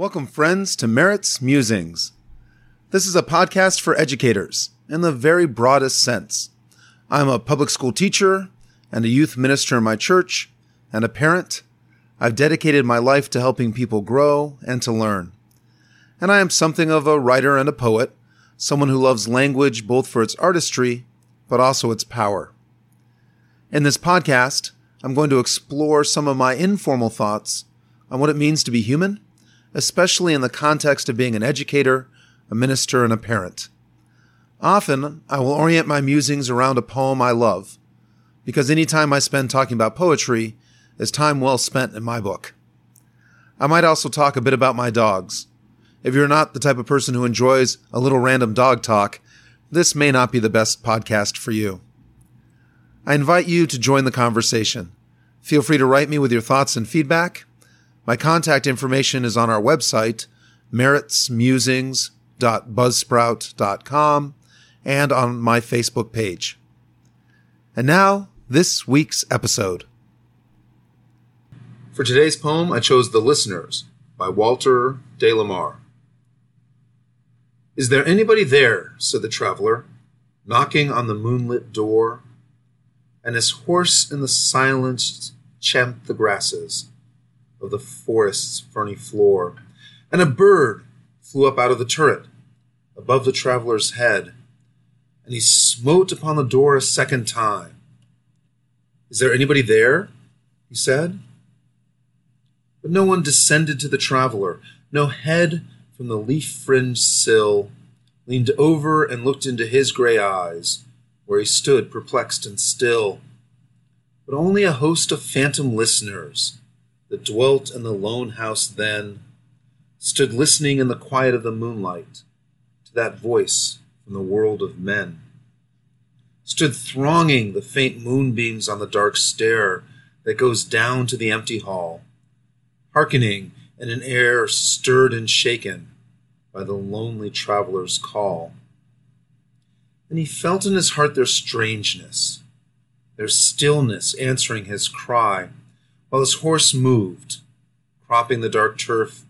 Welcome, friends, to Merritt's Musings. This is a podcast for educators in the very broadest sense. I'm a public school teacher and a youth minister in my church and a parent. I've dedicated my life to helping people grow and to learn. And I am something of a writer and a poet, someone who loves language both for its artistry, but also its power. In this podcast, I'm going to explore some of my informal thoughts on what it means to be human, especially in the context of being an educator, a minister, and a parent. Often, I will orient my musings around a poem I love, because any time I spend talking about poetry is time well spent in my book. I might also talk a bit about my dogs. If you're not the type of person who enjoys a little random dog talk, this may not be the best podcast for you. I invite you to join the conversation. Feel free to write me with your thoughts and feedback. My contact information is on our website, merrittsmusings.buzzsprout.com, and on my Facebook page. And now, this week's episode. For today's poem, I chose The Listeners by Walter de la Mare. Is there anybody there? said the traveler, knocking on the moonlit door and his horse in the silence champed the grasses of the forest's ferny floor, and a bird flew up out of the turret above the traveler's head, and he smote upon the door a second time. Is there anybody there? he said. But no one descended to the traveler. No head from the leaf fringed sill leaned over and looked into his gray eyes where he stood perplexed and still, but only a host of phantom listeners that dwelt in the lone house then stood listening in the quiet of the moonlight to that voice from the world of men, stood thronging the faint moonbeams on the dark stair that goes down to the empty hall, hearkening in an air stirred and shaken by the lonely traveler's call. And he felt in his heart their strangeness, their stillness answering his cry, while his horse moved, cropping the dark turf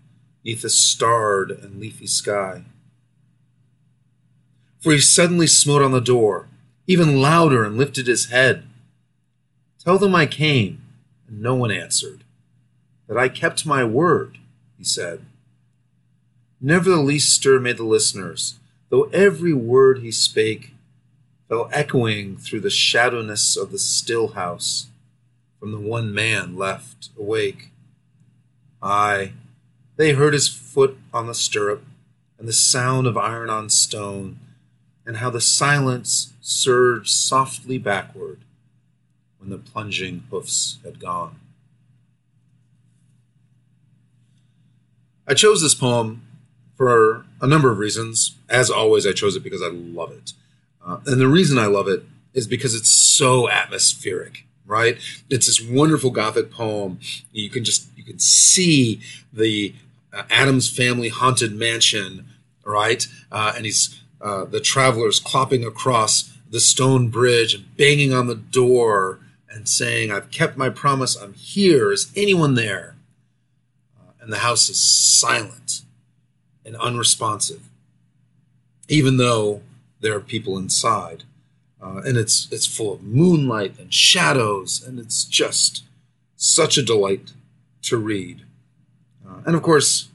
neath the starred and leafy sky. For he suddenly smote on the door, even louder, and lifted his head. Tell them I came, and no one answered. That I kept my word, he said. Never the least stir made the listeners, though every word he spake fell echoing through the shadowness of the still house from the one man left awake. Ay, they heard his foot on the stirrup and the sound of iron on stone, and how the silence surged softly backward when the plunging hoofs had gone. I chose this poem for a number of reasons. As always, I chose it because I love it. Uh, and the reason I love it is because it's so atmospheric, right? It's this wonderful Gothic poem. You can just you can see the uh, Addams family haunted mansion, right? Uh, and he's uh, the travelers clopping across the stone bridge and banging on the door and saying, "I've kept my promise. I'm here. Is anyone there?" Uh, and the house is silent and unresponsive, even though there are people inside. Uh, and it's it's full of moonlight and shadows, and it's just such a delight to read. Uh, and of course,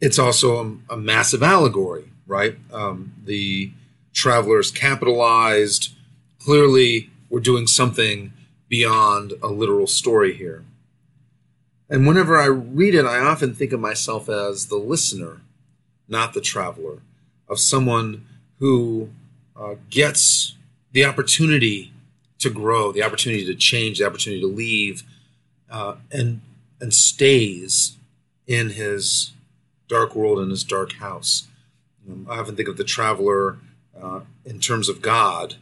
it's also a, a massive allegory, right? Um, the travelers capitalized. Clearly, we're doing something beyond a literal story here. And whenever I read it, I often think of myself as the listener, not the traveler, of someone who uh, gets the opportunity to grow, the opportunity to change, the opportunity to leave, uh, and and stays in his dark world in his dark house. Um, I often think of the traveler uh, in terms of God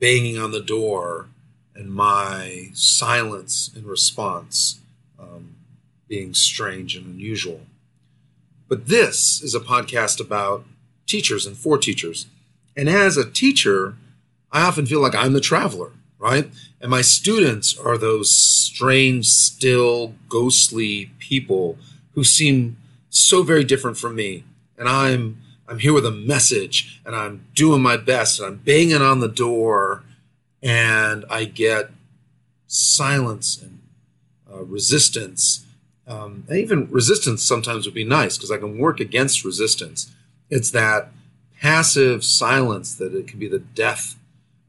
banging on the door and my silence in response um, being strange and unusual. But this is a podcast about teachers and for teachers. And as a teacher, I often feel like I'm the traveler, right? And my students are those strange, still, ghostly people who seem so very different from me, and I'm I'm here with a message, and I'm doing my best, and I'm banging on the door, and I get silence and uh, resistance. Um, and even resistance sometimes would be nice because I can work against resistance. It's that passive silence that it can be the death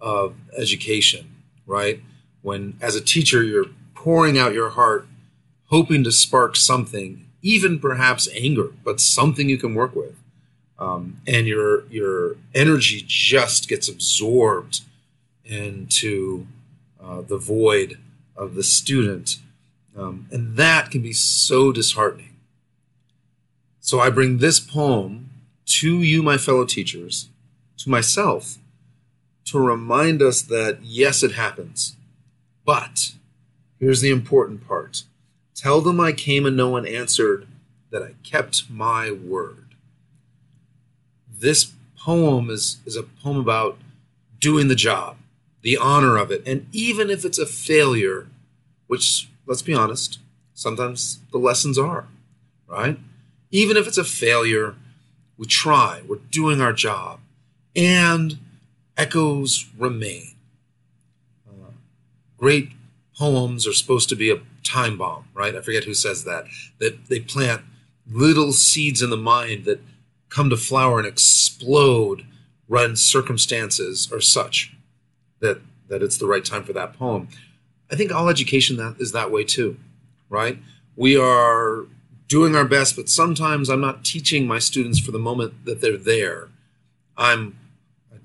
of education, right? When, as a teacher, you're pouring out your heart, hoping to spark something, even perhaps anger, but something you can work with. Um, and your your energy just gets absorbed into uh, the void of the student, um, and that can be so disheartening. So I bring this poem to you, my fellow teachers, to myself, to remind us that yes, it happens. But here's the important part tell them I came and no one answered, that I kept my word. This poem is, is a poem about doing the job, the honor of it. And even if it's a failure, which, let's be honest, sometimes the lessons are, right? Even if it's a failure, we try, we're doing our job. And echoes remain. Uh, great poems are supposed to be a time bomb, right? I forget who says that. That they plant little seeds in the mind that come to flower and explode when circumstances are such that that it's the right time for that poem. I think all education that is that way too, right? We are doing our best, but sometimes I'm not teaching my students for the moment that they're there. I'm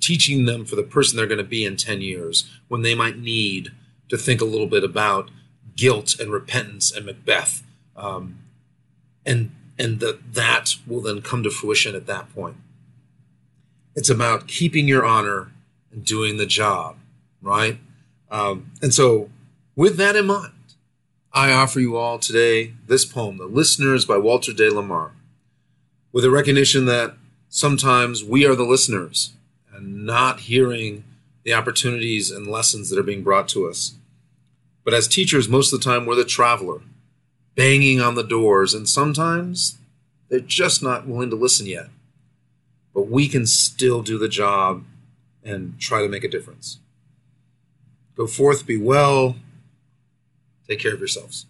teaching them for the person they're going to be in 10 years when they might need to think a little bit about guilt and repentance and Macbeth. Um, and and that that will then come to fruition at that point. It's about keeping your honor and doing the job, right? Um, and so, with that in mind, I offer you all today this poem, The Listeners by Walter de la Mare, with a recognition that sometimes we are the listeners and not hearing the opportunities and lessons that are being brought to us. But as teachers, most of the time, we're the traveler, banging on the doors, and sometimes they're just not willing to listen yet. But we can still do the job and try to make a difference. Go forth, be well, take care of yourselves.